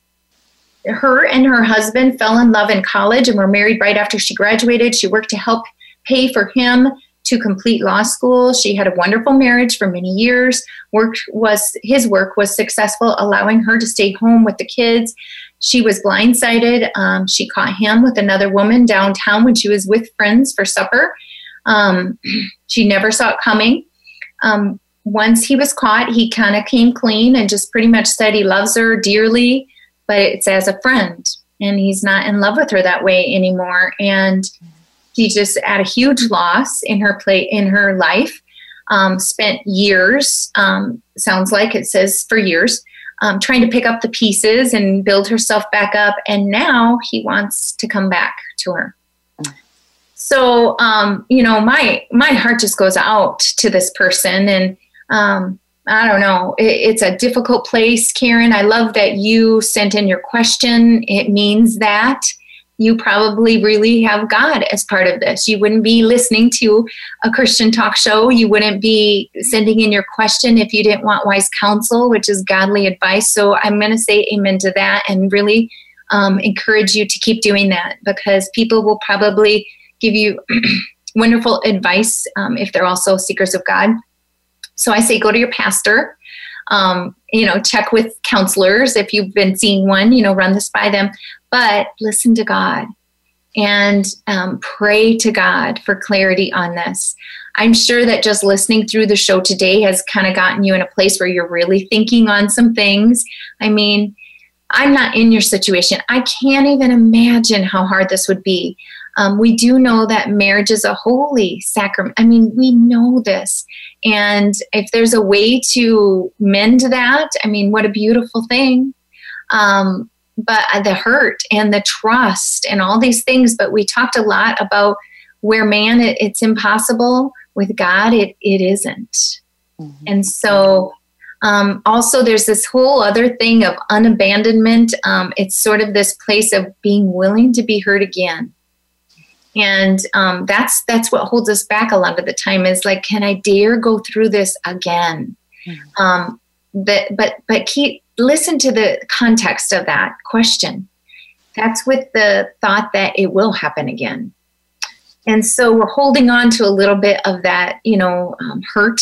her and her husband fell in love in college and were married right after she graduated. She worked to help pay for him to complete law school. She had a wonderful marriage for many years. Work was his work was successful, allowing her to stay home with the kids. She was blindsided. Um, she caught him with another woman downtown when she was with friends for supper. Um, she never saw it coming. Um, once he was caught, he kind of came clean and just pretty much said he loves her dearly, but it's as a friend. And he's not in love with her that way anymore. And he just at a huge loss in her play in her life. Um, spent years, um, sounds like it says for years, um, trying to pick up the pieces and build herself back up. And now he wants to come back to her. So, um, you know, my my heart just goes out to this person, and um, I don't know. It, it's a difficult place, Karen. I love that you sent in your question. It means that you probably really have God as part of this. You wouldn't be listening to a Christian talk show. You wouldn't be sending in your question if you didn't want wise counsel, which is godly advice. So I'm going to say amen to that and really um, encourage you to keep doing that because people will probably give you wonderful advice um, if they're also seekers of God. So I say go to your pastor. Um, you know, check with counselors if you've been seeing one, you know, run this by them. But listen to God and um, pray to God for clarity on this. I'm sure that just listening through the show today has kind of gotten you in a place where you're really thinking on some things. I mean, I'm not in your situation. I can't even imagine how hard this would be. Um, we do know that marriage is a holy sacrament. I mean, we know this. And if there's a way to mend that, I mean, what a beautiful thing. Um, but the hurt and the trust and all these things. But we talked a lot about where man, it, it's impossible. With God, it, it isn't. Mm-hmm. And so, um, also, there's this whole other thing of unabandonment. Um, it's sort of this place of being willing to be hurt again and um, that's that's what holds us back a lot of the time is like can i dare go through this again mm-hmm. But but but keep listen to the context of that question. That's with the thought that it will happen again. And so we're holding on to a little bit of that you know um, hurt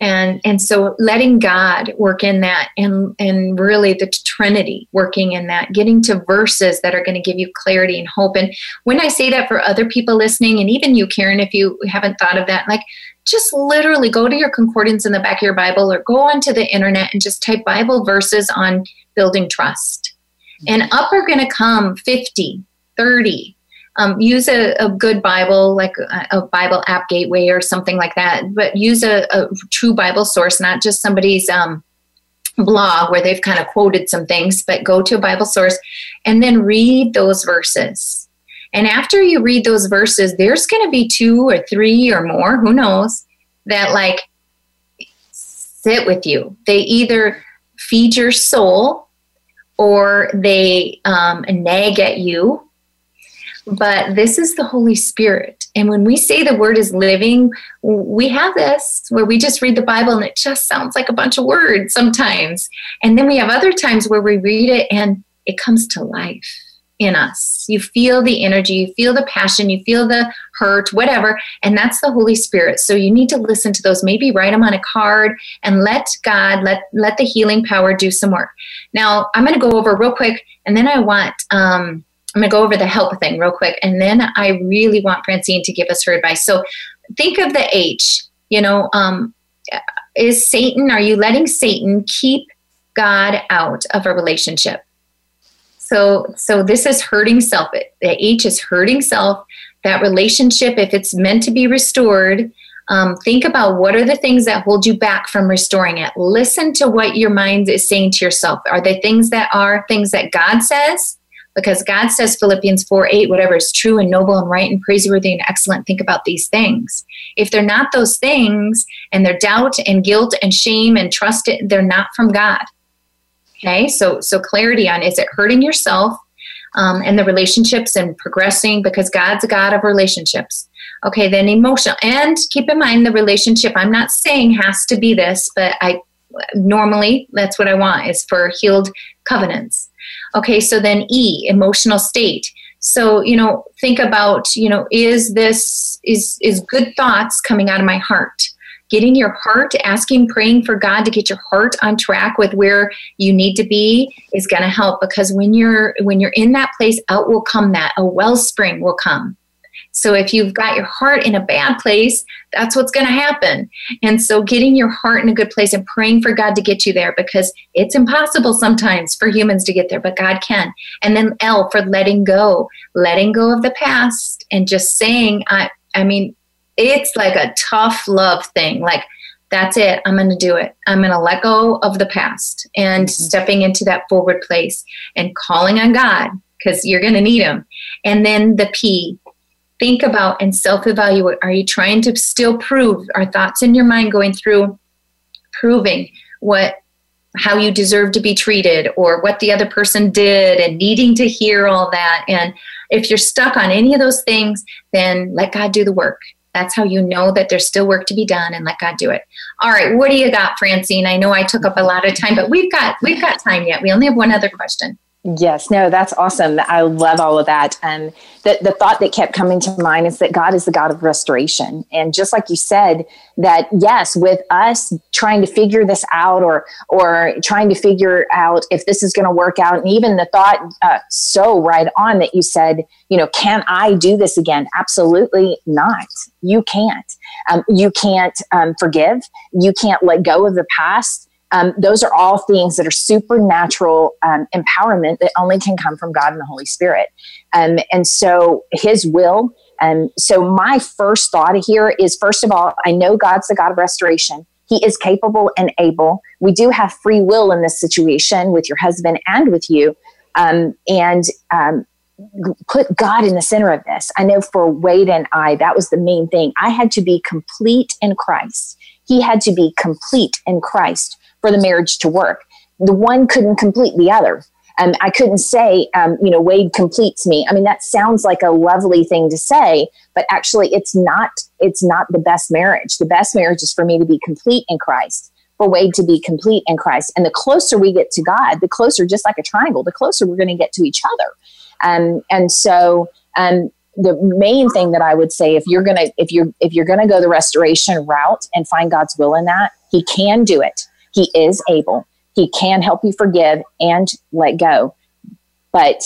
and and so letting god work in that and and really the trinity working in that getting to verses that are going to give you clarity and hope. And when i say that for other people listening and even you karen if you haven't thought of that like just literally go to your concordance in the back of your bible or go onto the internet and just type bible verses on building trust and up are going to come 50 30 um, use a, a, good Bible, like a, a, Bible app gateway or something like that, but use a, a true Bible source, not just somebody's um, blog where they've kind of quoted some things, but go to a Bible source and then read those verses. And after you read those verses, there's going to be two or three or more, who knows, that like sit with you. They either feed your soul or they um, nag at you but this is the Holy Spirit. And when we say the word is living, we have this where we just read the Bible and it just sounds like a bunch of words sometimes. And then we have other times where we read it and it comes to life in us. You feel the energy, you feel the passion, you feel the hurt, whatever, and that's the Holy Spirit. So you need to listen to those, maybe write them on a card and let God, let let the healing power do some work. Now, I'm going to go over real quick and then I want um I'm going to go over the help thing real quick. And then I really want Francine to give us her advice. So think of the H, you know, um, is Satan, are you letting Satan keep God out of a relationship? So, so this is hurting self. The H is hurting self. That relationship, if it's meant to be restored, um, think about what are the things that hold you back from restoring it. Listen to what your mind is saying to yourself. Are they things that are things that God says? because God says, Philippians 4 8, whatever is true and noble and right and praiseworthy and excellent, think about these things. If they're not those things and they're doubt and guilt and shame and trust, it, they're not from God. Okay, so so clarity on is it hurting yourself um, and the relationships and progressing because God's a God of relationships. Okay, then emotional and keep in mind the relationship. I'm not saying has to be this, but I normally that's what I want is for healed covenants. Okay, so then E, emotional state. So, you know, think about, you know, is this is is good thoughts coming out of my heart? Getting your heart, asking, praying for God to get your heart on track with where you need to be is going to help because when you're when you're in that place, out will come that a wellspring will come. So if you've got your heart in a bad place, that's what's going to happen. And so getting your heart in a good place and praying for God to get you there because it's impossible sometimes for humans to get there, but God can. And then L for letting go, letting go of the past and just saying, I, I mean, it's like a tough love thing. Like, that's it. I'm going to do it. I'm going to let go of the past and mm-hmm. stepping into that forward place and calling on God because you're going to need Him. And then the P, think about and self evaluate. Are you trying to still prove? Are thoughts in your mind going through proving what how you deserve to be treated or what the other person did and needing to hear all that and if you're stuck on any of those things then let god do the work that's how you know that there's still work to be done and let god do it. All right what do you got francine? I know i took up a lot of time but we've got we've got time yet. We only have one other question Yes, no, that's awesome. I love all of that. And the, the thought that kept coming to mind is that God is the God of restoration. And just like you said, that yes, with us trying to figure this out or or trying to figure out if this is going to work out, and even the thought uh, so right on that you said, you know, can I do this again? Absolutely not. You can't. Um, you can't um, forgive. You can't let go of the past um, those are all things that are supernatural um, empowerment that only can come from God and the Holy Spirit. Um, and so His will. And so my first thought here is first of all, I know God's the God of restoration. He is capable and able. We do have free will in this situation with your husband and with you. Um, and um, put God in the center of this. I know for Wade and I, that was the main thing. I had to be complete in Christ. He had to be complete in Christ for the marriage to work. The one couldn't complete the other. Um, I couldn't say, um, you know, Wade completes me. I mean, that sounds like a lovely thing to say, but actually, it's not. It's not the best marriage. The best marriage is for me to be complete in Christ, for Wade to be complete in Christ. And the closer we get to God, the closer, just like a triangle, the closer we're going to get to each other. Um, and so, um, the main thing that I would say, if you're gonna, if you're, if you're gonna go the restoration route and find God's will in that, He can do it he is able. He can help you forgive and let go, but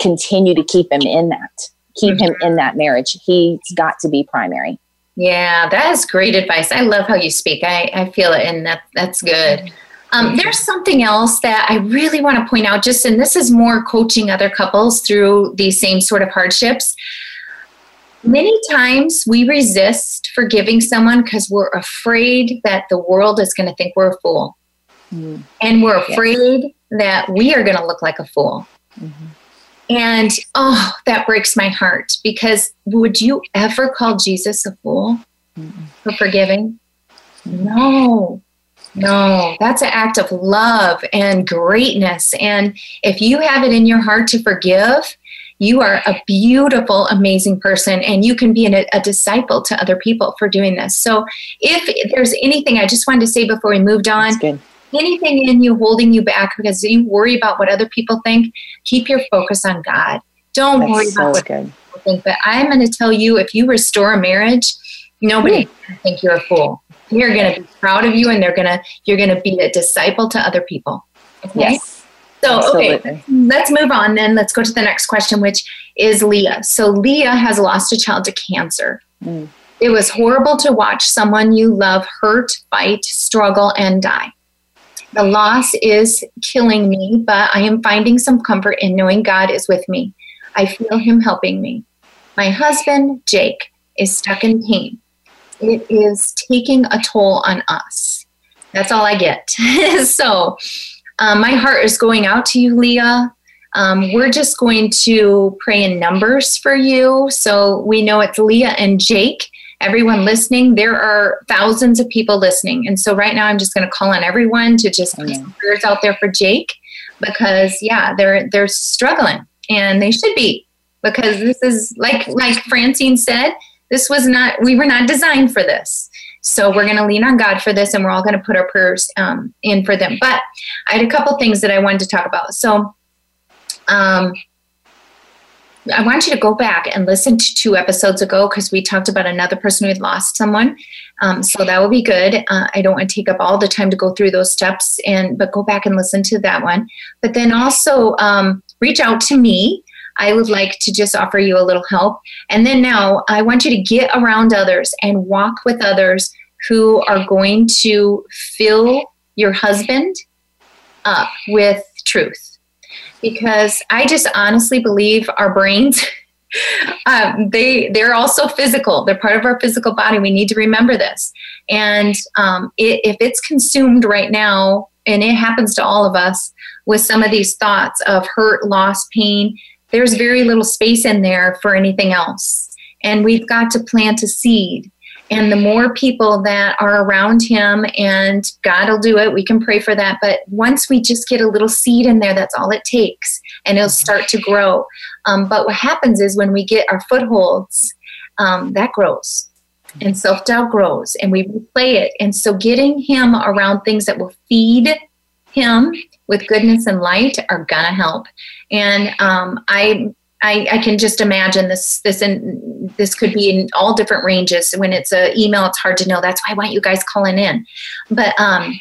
continue to keep him in that. Keep mm-hmm. him in that marriage. He's got to be primary. Yeah, that is great advice. I love how you speak. I, I feel it, and that that's good. Um, there's something else that I really want to point out, just and this is more coaching other couples through these same sort of hardships. Many times we resist forgiving someone because we're afraid that the world is going to think we're a fool. Mm. And we're afraid yes. that we are going to look like a fool. Mm-hmm. And oh, that breaks my heart because would you ever call Jesus a fool mm for forgiving? No, no, that's an act of love and greatness. And if you have it in your heart to forgive, you are a beautiful, amazing person, and you can be an, a disciple to other people for doing this. So, if there's anything I just wanted to say before we moved on, anything in you holding you back because you worry about what other people think, keep your focus on God. Don't That's worry about what good. people think. But I'm going to tell you if you restore a marriage, nobody mm. think you're a fool. You're going to be proud of you, and they're going to you're going to be a disciple to other people. Okay? Yes. So, Absolutely. okay, let's move on then. Let's go to the next question, which is Leah. So, Leah has lost a child to cancer. Mm. It was horrible to watch someone you love hurt, fight, struggle, and die. The loss is killing me, but I am finding some comfort in knowing God is with me. I feel Him helping me. My husband, Jake, is stuck in pain. It is taking a toll on us. That's all I get. so, um, my heart is going out to you, Leah. Um, we're just going to pray in numbers for you. So we know it's Leah and Jake. Everyone listening, there are thousands of people listening. And so right now I'm just going to call on everyone to just put some prayers out there for Jake because yeah, they're they're struggling and they should be because this is like like Francine said, this was not we were not designed for this. So we're going to lean on God for this, and we're all going to put our prayers um, in for them. But I had a couple things that I wanted to talk about. So um, I want you to go back and listen to two episodes ago because we talked about another person who had lost someone. Um, so that will be good. Uh, I don't want to take up all the time to go through those steps, and but go back and listen to that one. But then also um, reach out to me. I would like to just offer you a little help. And then now I want you to get around others and walk with others who are going to fill your husband up with truth. Because I just honestly believe our brains. um, they they're also physical. They're part of our physical body. We need to remember this. And um, it, if it's consumed right now, and it happens to all of us with some of these thoughts of hurt, loss, pain, there's very little space in there for anything else. And we've got to plant a seed. And the more people that are around him, and God will do it, we can pray for that. But once we just get a little seed in there, that's all it takes, and it'll start to grow. Um, but what happens is when we get our footholds, um, that grows and self doubt grows and we replay it. And so getting him around things that will feed him with goodness and light are gonna help. And um, I I, I, can just imagine this this in this could be in all different ranges. When it's an email, it's hard to know. That's why I want you guys calling in. But um,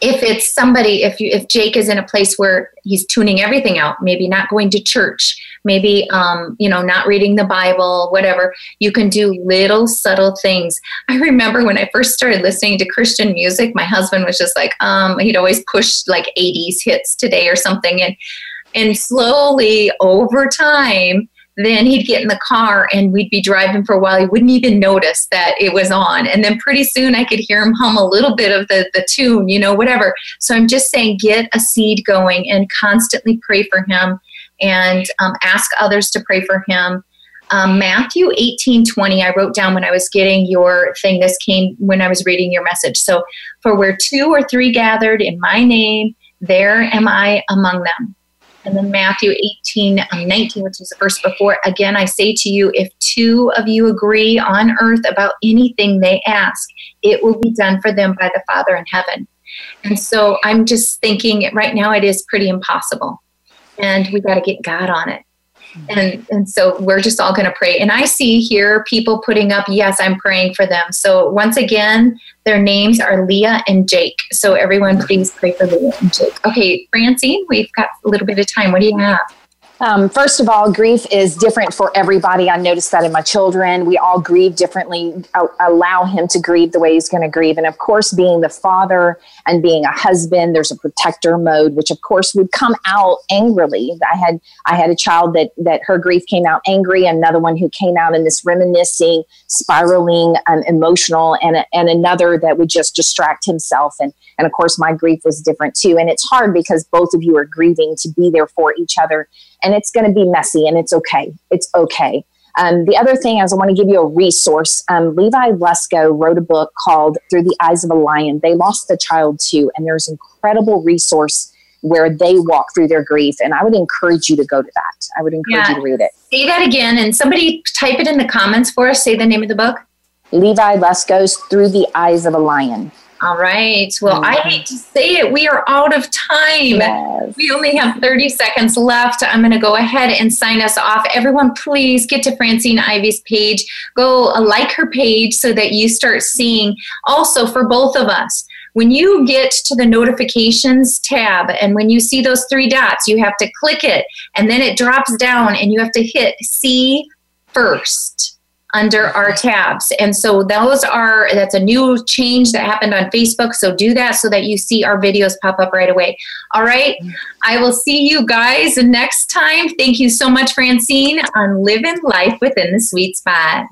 if it's somebody, if you if Jake is in a place where he's tuning everything out, maybe not going to church, maybe um, you know not reading the Bible, whatever, you can do little subtle things. I remember when I first started listening to Christian music, my husband was just like, um, he'd always push like 80s hits today or something, and and slowly over time, then he'd get in the car and we'd be driving for a while. He wouldn't even notice that it was on. And then pretty soon I could hear him hum a little bit of the, the tune, you know, whatever. So I'm just saying get a seed going and constantly pray for him and um, ask others to pray for him. Um, Matthew 18 20, I wrote down when I was getting your thing. This came when I was reading your message. So, for where two or three gathered in my name, there am I among them. And then Matthew 18, um, 19, which is the verse before, again, I say to you, if two of you agree on earth about anything they ask, it will be done for them by the Father in heaven. And so I'm just thinking right now it is pretty impossible. And we got to get God on it and and so we're just all going to pray. And i see here people putting up yes i'm praying for them. So once again their names are leah and jake. So everyone please pray for leah and jake. Okay francine we've got a little bit of time. What do you have um, first of all, grief is different for everybody. I noticed that in my children. We all grieve differently. allow him to grieve the way he's going to grieve. And of course, being the father and being a husband, there's a protector mode, which of course would come out angrily. I had I had a child that that her grief came out angry, another one who came out in this reminiscing, spiraling, um, emotional, and and another that would just distract himself. And and of course, my grief was different too. And it's hard because both of you are grieving to be there for each other and it's going to be messy and it's okay. It's okay. Um, the other thing is, I want to give you a resource. Um, Levi Lusko wrote a book called Through the Eyes of a Lion. They lost a child too, and there's incredible resource where they walk through their grief. And I would encourage you to go to that. I would encourage yeah. you to read it. Say that again, and somebody type it in the comments for us. Say the name of the book. Levi Lusko's Through the Eyes of a Lion. All right. Well, I mm-hmm. hate to say it, we are out of time. Yes. We only have 30 seconds left. I'm going to go ahead and sign us off. Everyone, please get to Francine Ivy's page. Go like her page so that you start seeing. Also, for both of us, when you get to the notifications tab and when you see those three dots, you have to click it and then it drops down and you have to hit see first under our tabs. And so those are that's a new change that happened on Facebook. So do that so that you see our videos pop up right away. All right. I will see you guys next time. Thank you so much, Francine, on living life within the sweet spot.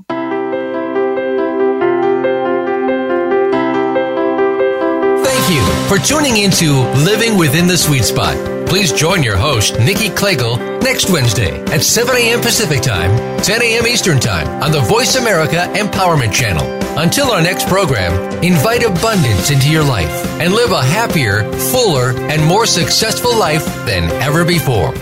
Thank you for tuning into Living Within the Sweet Spot. Please join your host, Nikki Klegel, next Wednesday at 7 a.m. Pacific Time, 10 a.m. Eastern Time on the Voice America Empowerment Channel. Until our next program, invite abundance into your life and live a happier, fuller, and more successful life than ever before.